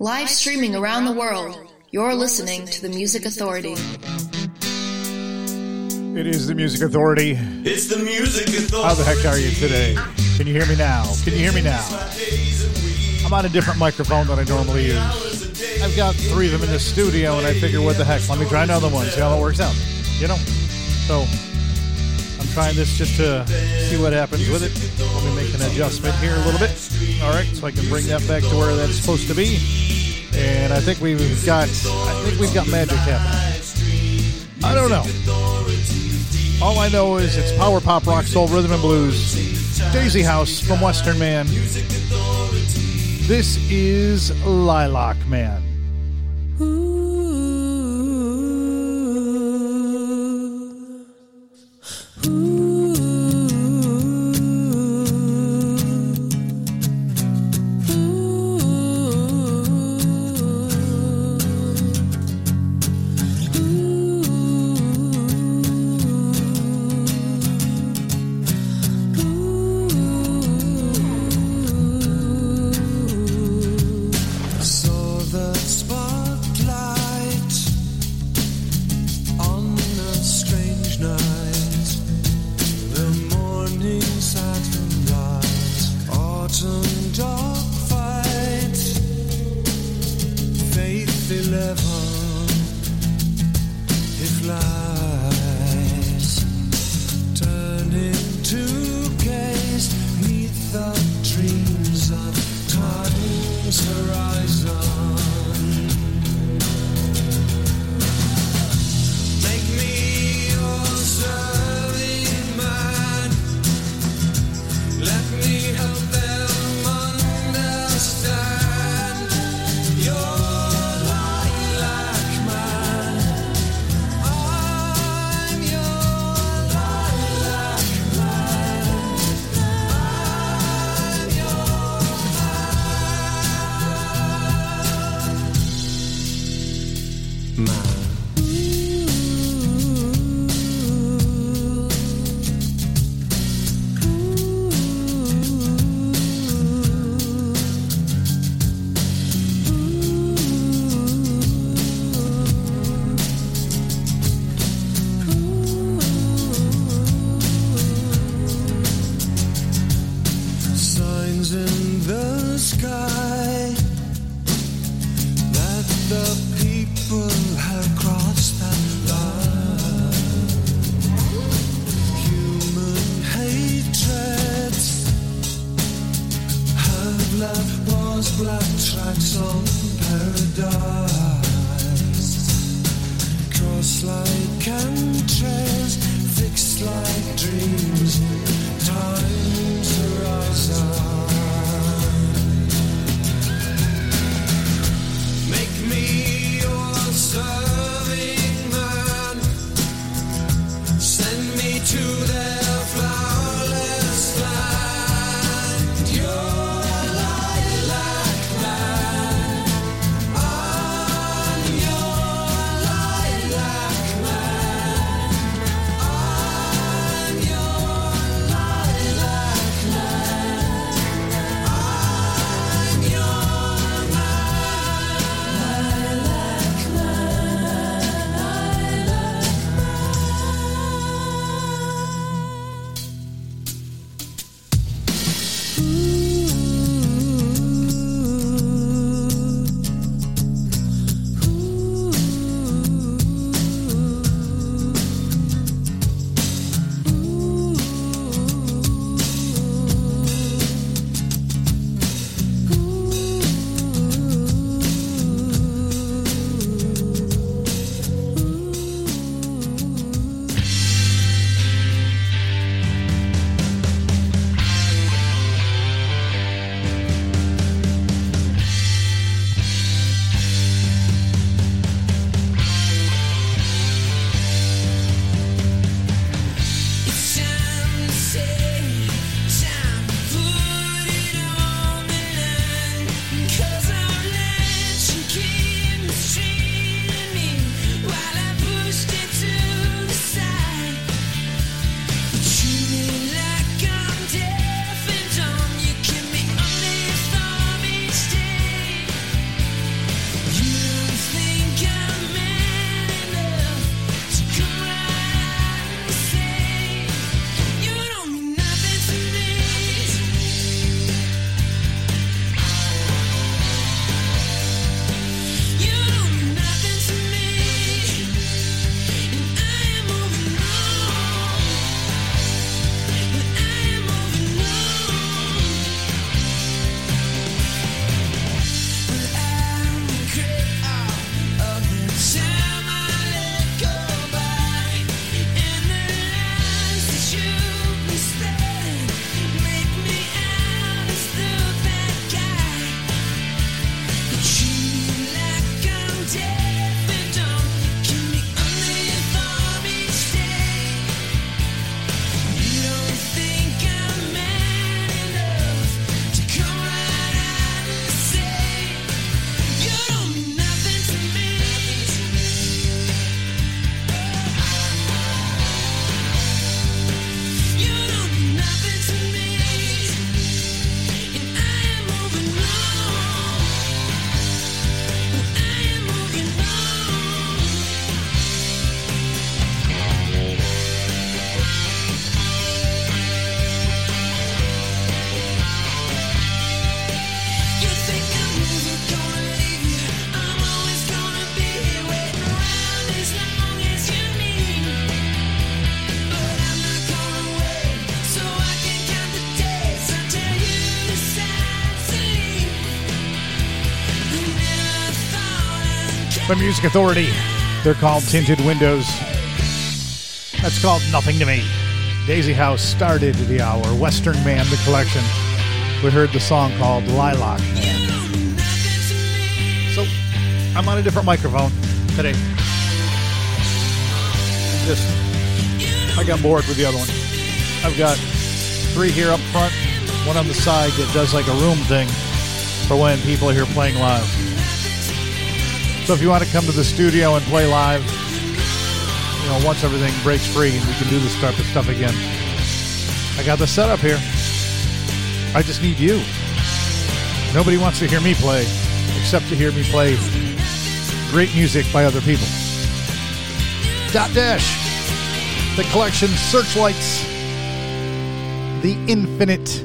Live streaming around the world, you're listening to the Music Authority. It is the Music Authority. It's the Music Authority. How the heck are you today? Can you hear me now? Can you hear me now? I'm on a different microphone than I normally use. I've got three of them in the studio, and I figure, what the heck? Let me try another one, see how it works out. You know? So, Trying this just to see what happens with it. Let me make an adjustment here a little bit. All right, so I can bring that back to where that's supposed to be. And I think we've got, I think we've got magic happening. I don't know. All I know is it's power pop, rock, soul, rhythm and blues. Daisy House from Western Man. This is Lilac Man. Saw The Music Authority. They're called Tinted Windows. That's called Nothing to Me. Daisy House started the hour. Western Man, the collection. We heard the song called Lilac. So, I'm on a different microphone today. Just, I got bored with the other one. I've got three here up front, one on the side that does like a room thing for when people are here playing live. So if you want to come to the studio and play live, you know, once everything breaks free and we can do this type of stuff again, I got the setup here. I just need you. Nobody wants to hear me play except to hear me play great music by other people. Dot Dash, the collection Searchlights, the Infinite.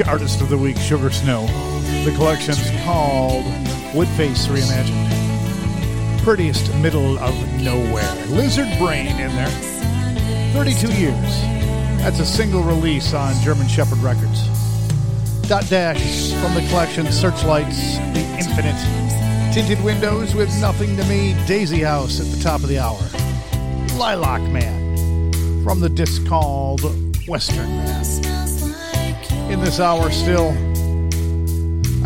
Artist of the Week, Sugar Snow. The is called Woodface Reimagined. Prettiest Middle of Nowhere. Lizard Brain in there. 32 years. That's a single release on German Shepherd Records. Dot Dash from the collection Searchlights, The Infinite. Tinted Windows with Nothing to Me, Daisy House at the top of the hour. Lilac Man from the disc called Western Man in this hour still.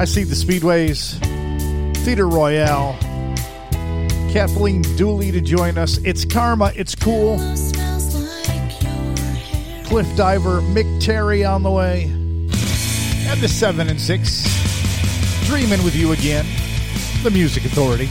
I see the Speedways, Theater Royale, Kathleen Dooley to join us. It's Karma, it's cool. Cliff Diver, Mick Terry on the way. And the 7 and 6, dreaming with you again, the Music Authority.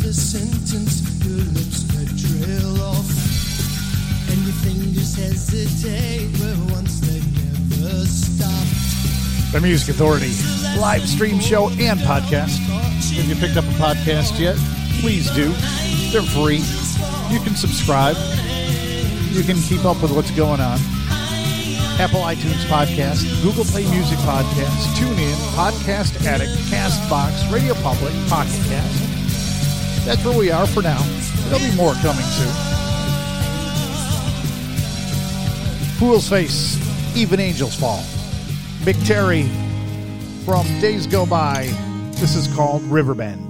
the sentence, your lips that trail off, and your fingers hesitate. The Music Authority live stream show and podcast. If you picked up a podcast yet, please do. They're free. You can subscribe. You can keep up with what's going on. Apple iTunes Podcast, Google Play Music Podcast, TuneIn, Podcast Addict, CastBox, Radio Public, Pocket Cast. That's where we are for now. There'll be more coming soon. Fool's Face, Even Angels Fall. Mick Terry from Days Go By. This is called Riverbend.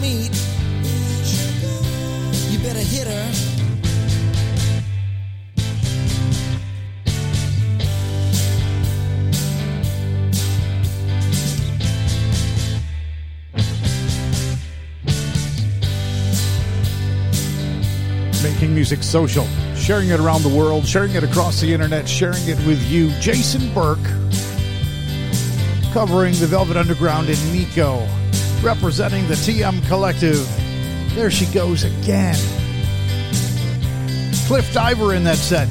meet, you better hit her. Making music social, sharing it around the world, sharing it across the internet, sharing it with you. Jason Burke covering the Velvet Underground in Nico representing the TM Collective. There she goes again. Cliff Diver in that set.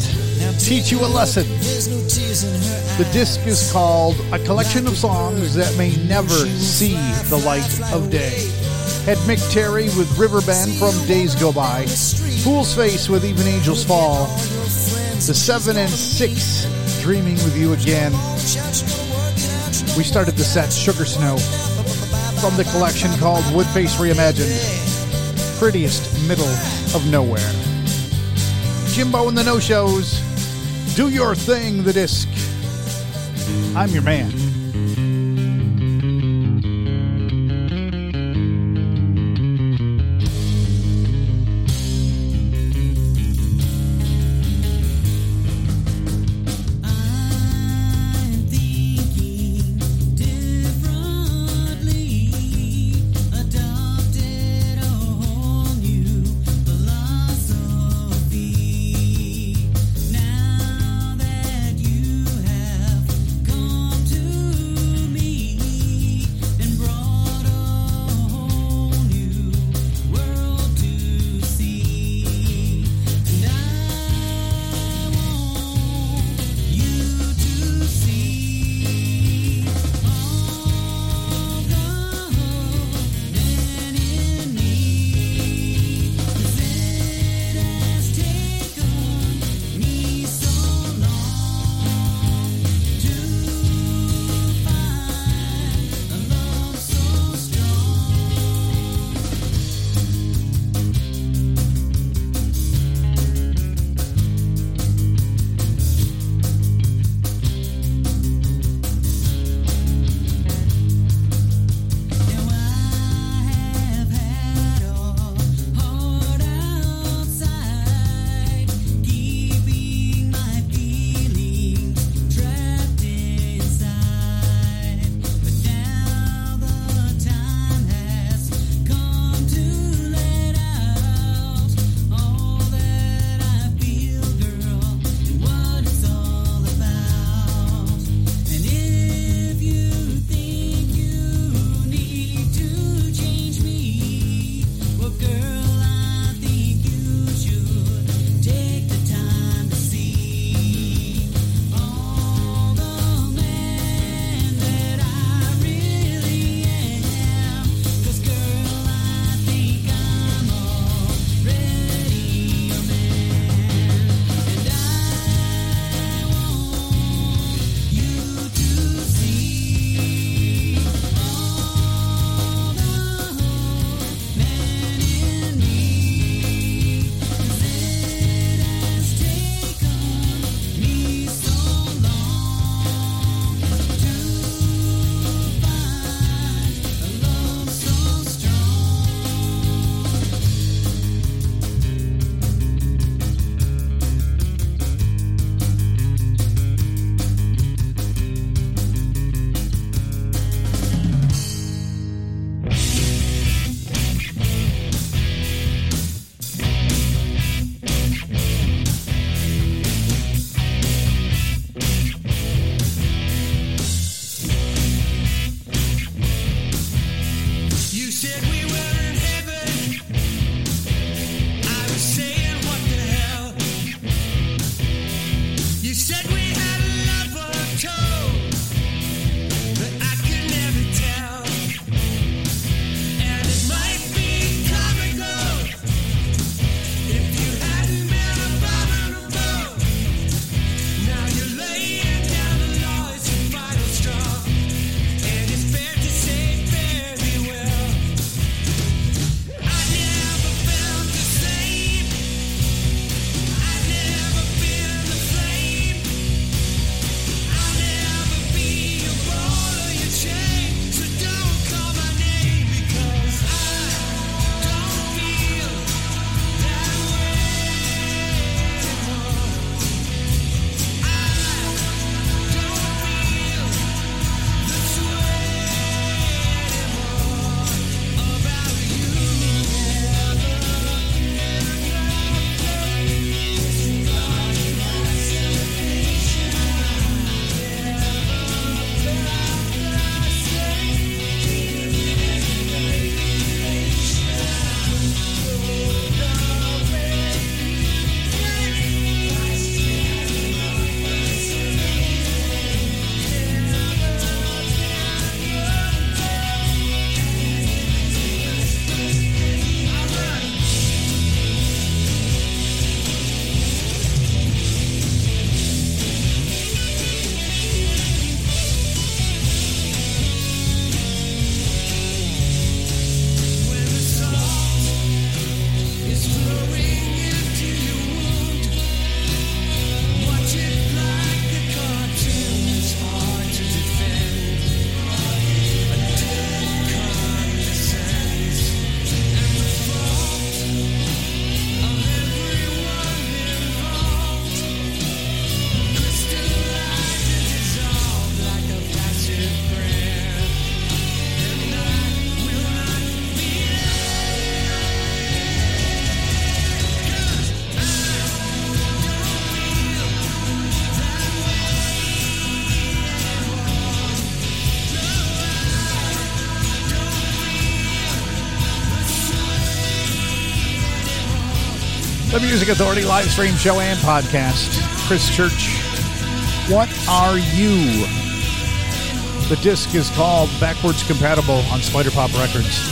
Teach you a lesson. The disc is called A Collection of Songs That May Never See the Light of Day. Had Mick Terry with Riverbend from Days Go By. Fool's Face with Even Angels Fall. The 7 and 6 Dreaming with You Again. We started the set Sugar Snow from the collection called Woodface Reimagined. Prettiest Middle of Nowhere. Jimbo and the No Shows. Do your thing, the disc. I'm your man. Music Authority live stream show and podcast. Chris Church, what are you? The disc is called Backwards Compatible on SpyderPop Records.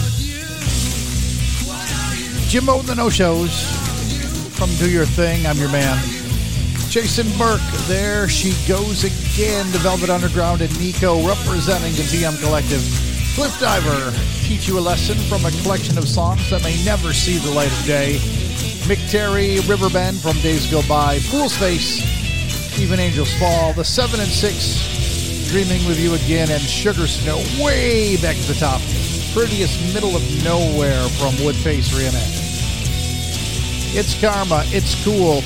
Jimbo and the No Shows from Do Your Thing. I'm your man. Jason Burke, there she goes again. The Velvet Underground and Nico representing the DM Collective. Cliff Diver, teach you a lesson from a collection of songs that may never see the light of day. Mick Terry, Riverbend from Days Go By. Fool's Face, Even Angels Fall. The 7 and 6, Dreaming with You Again. And Sugar Snow, way back to the top. Prettiest middle of nowhere from Woodface Reenact. It's Karma, it's cool.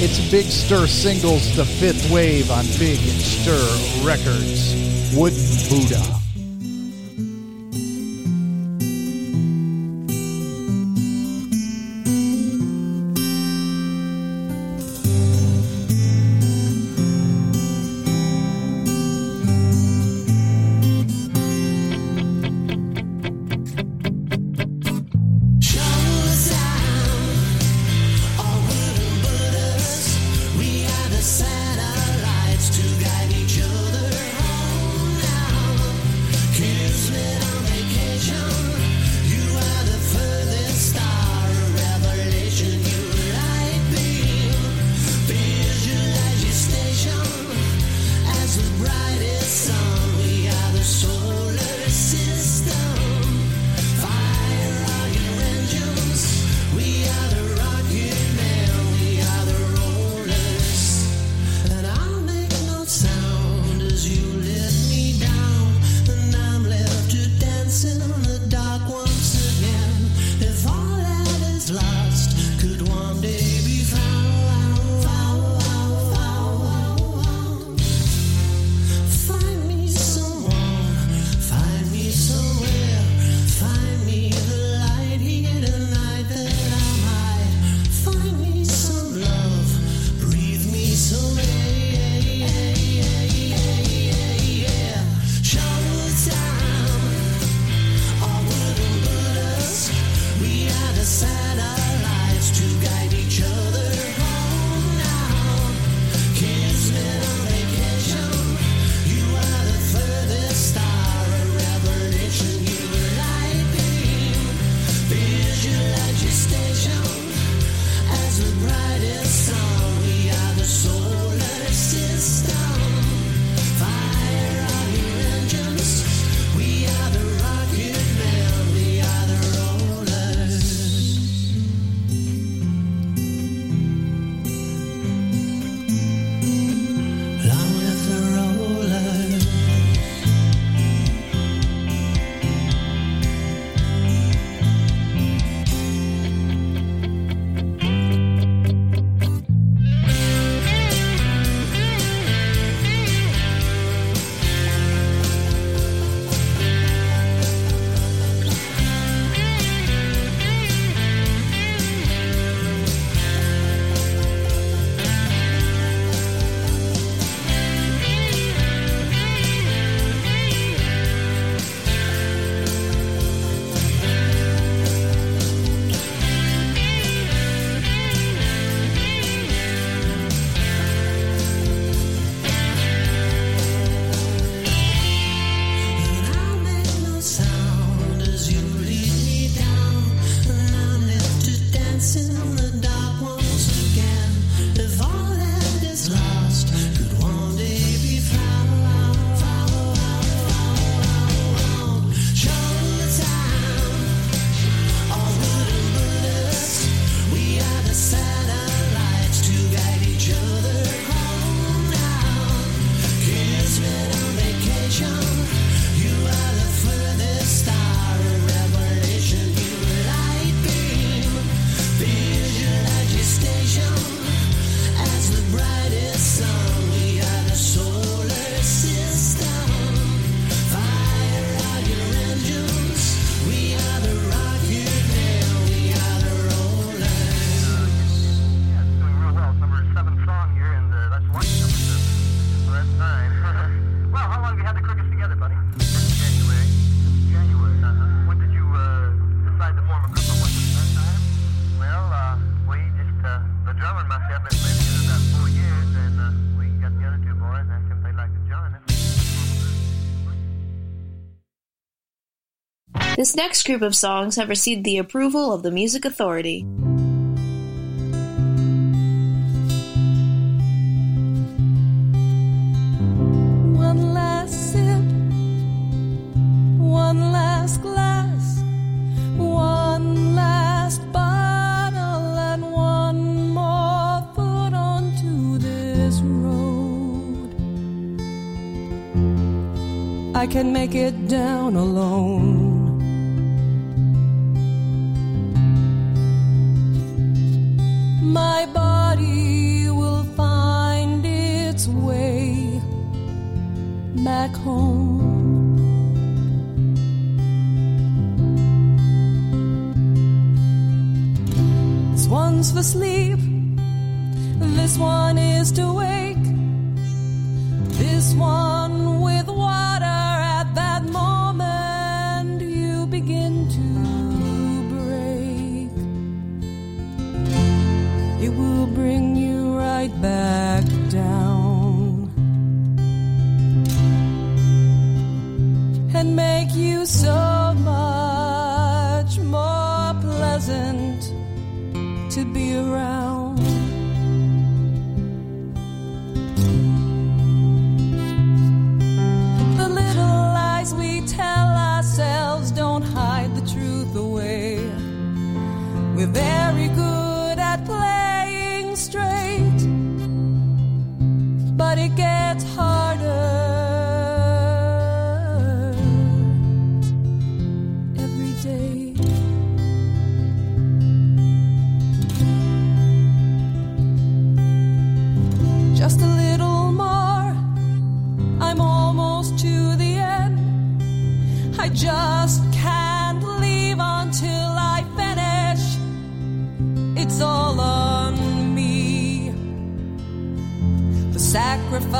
It's Big Stir Singles, the fifth wave on Big Stir Records. Wooden Buddha. This next group of songs have received the approval of the Music Authority. One last sip, one last glass, one last bottle, and one more foot onto this road. I can make it down alone. Home. This one's for sleep, this one is to wake, and make you so much more pleasant to be around.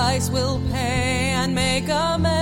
Sacrifice will pay and make amends.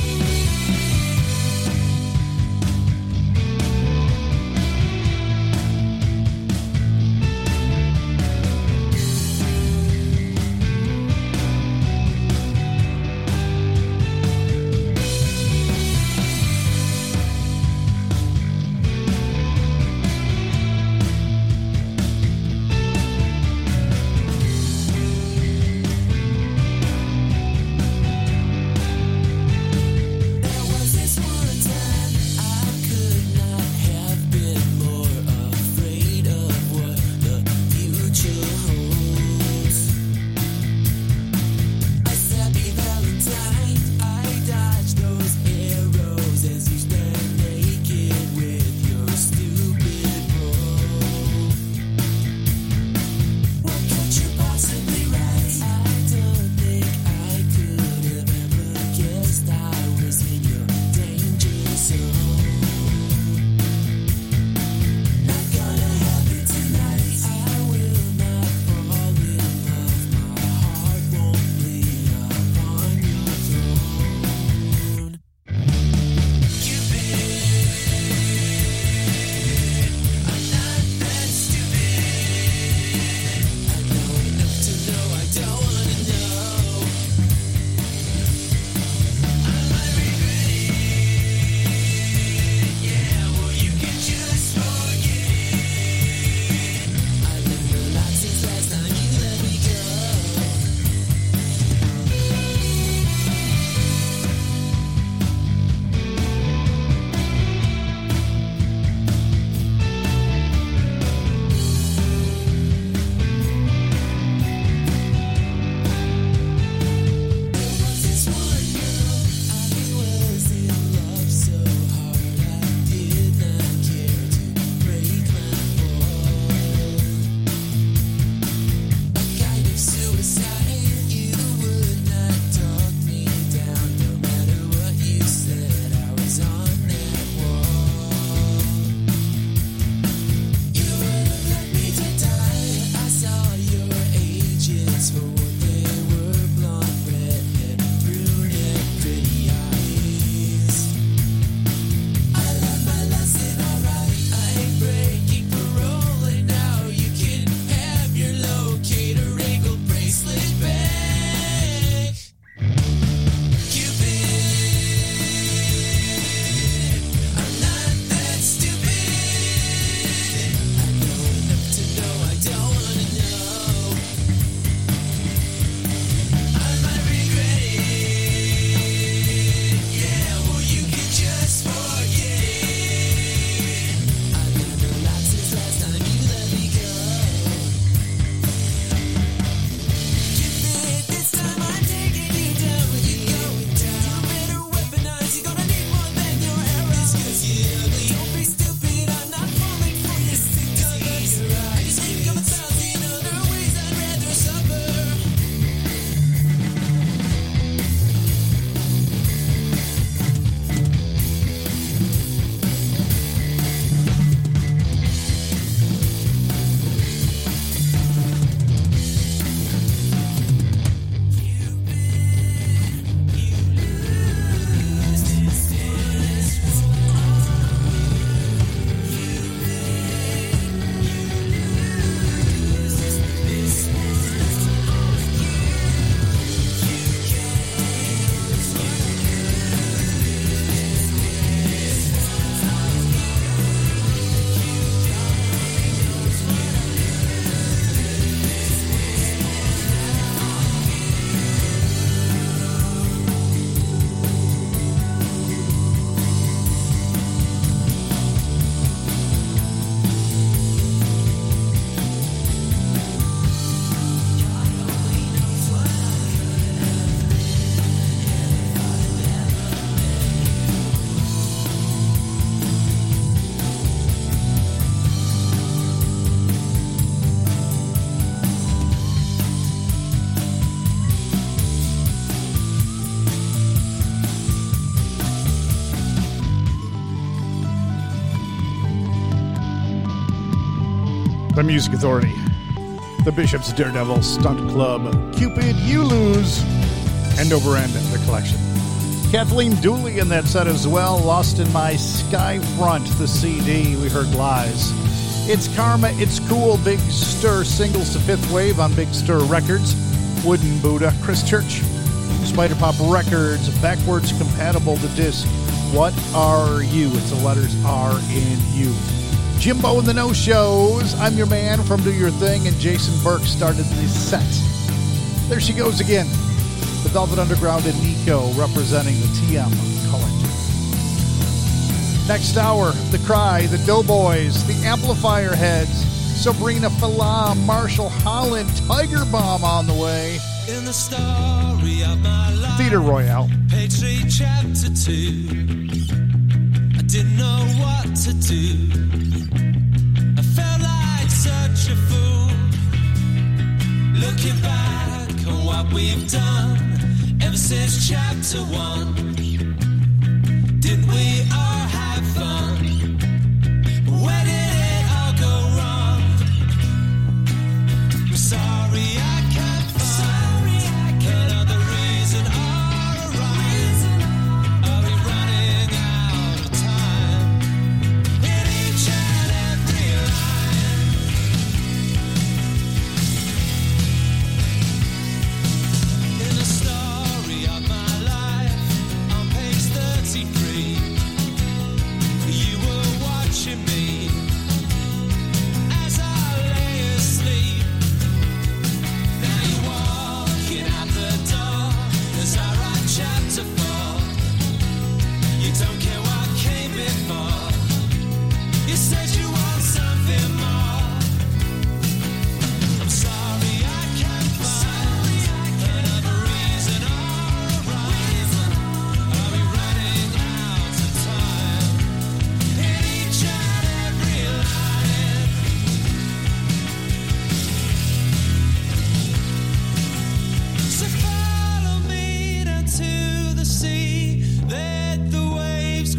Music Authority. The Bishop's Daredevil Stunt Club. Cupid, You Lose. End over end, the collection. Kathleen Dooley in that set as well. Lost in My Skyfront, the CD. We heard Lies. It's Karma, It's Cool, Big Stir singles to Fifth Wave on Big Stir Records. Wooden Buddha, Chris Church. SpyderPop Records, backwards compatible to disc. What are you? It's the letters R in U. Jimbo and the No Shows. I'm your man from Do Your Thing, and Jason Burke started the set. There she goes again. The Velvet Underground and Nico representing the TM Collective. Next hour, The Cry, The Doughboys, The Amplifier Heads, Sabrina Falah, Marshall Holland, Tiger Bomb on the way, In the story of my life, Theater Royale. page three, chapter two. Didn't know what to do. I felt like such a fool. Looking back on what we've done ever since chapter one. Didn't we all have fun? Where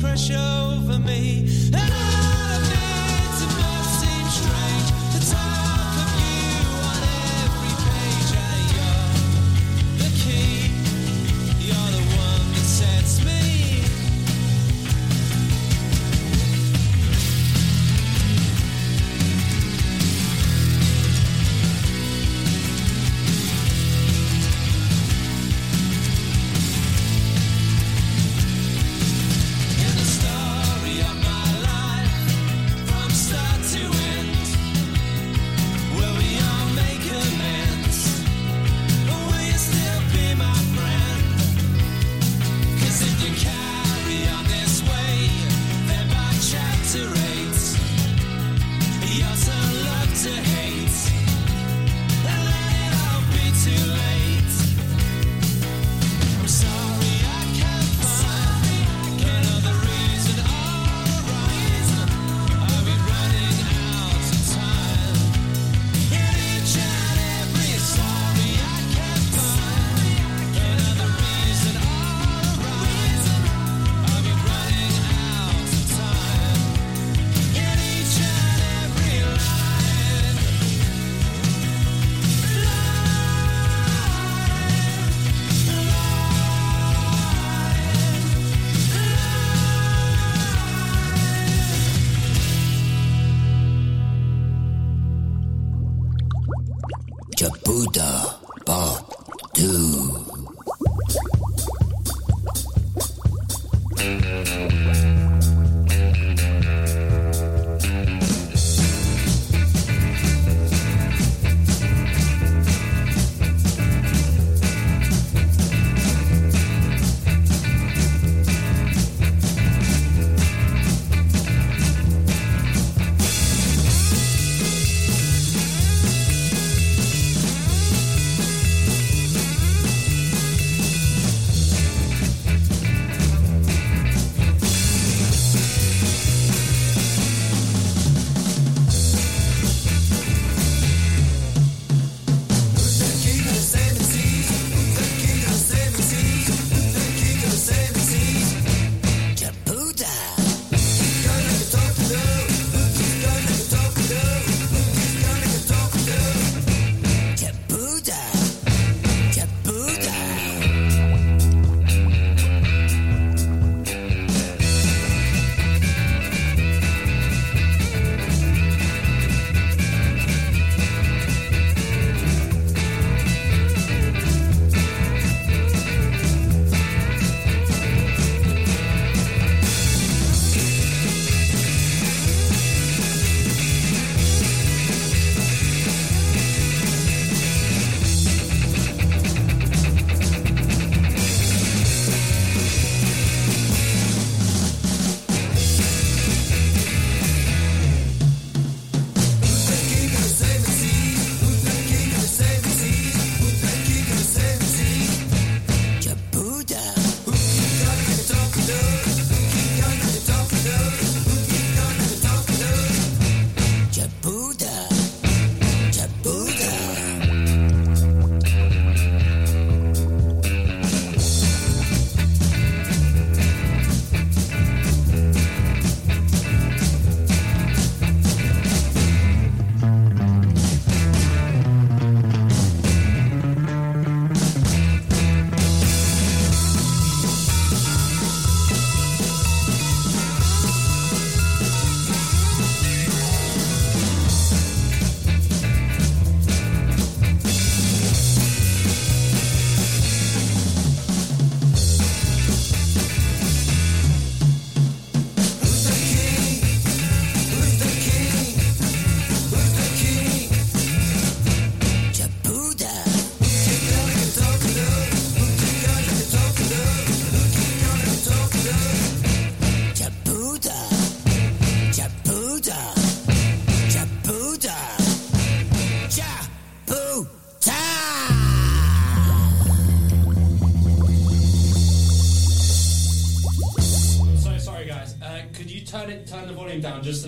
crash over me.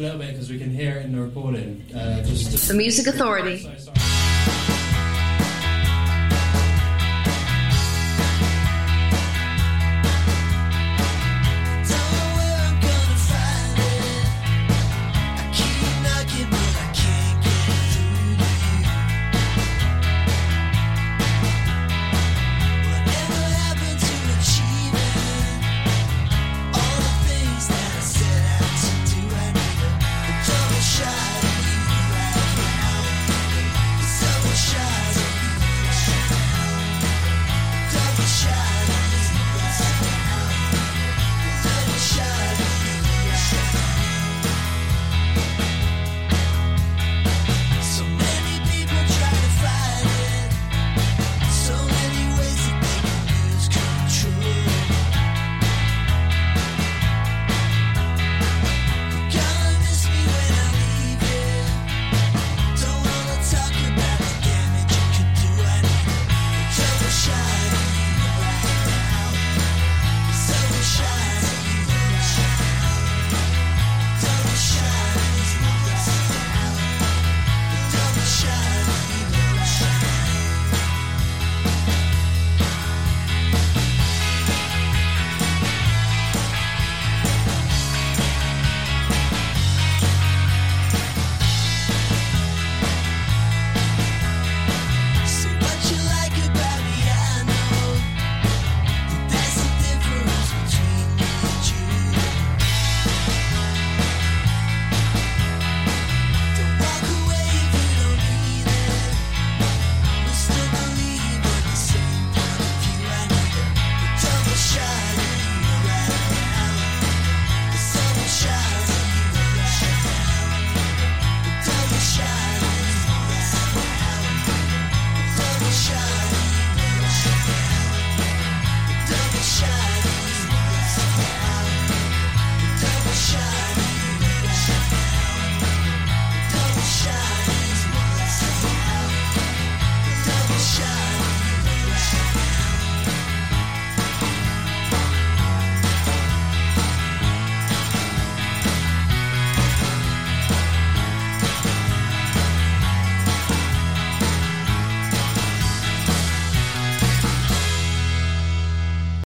Little bit because we can hear it in the recording. Uh, The Music Authority.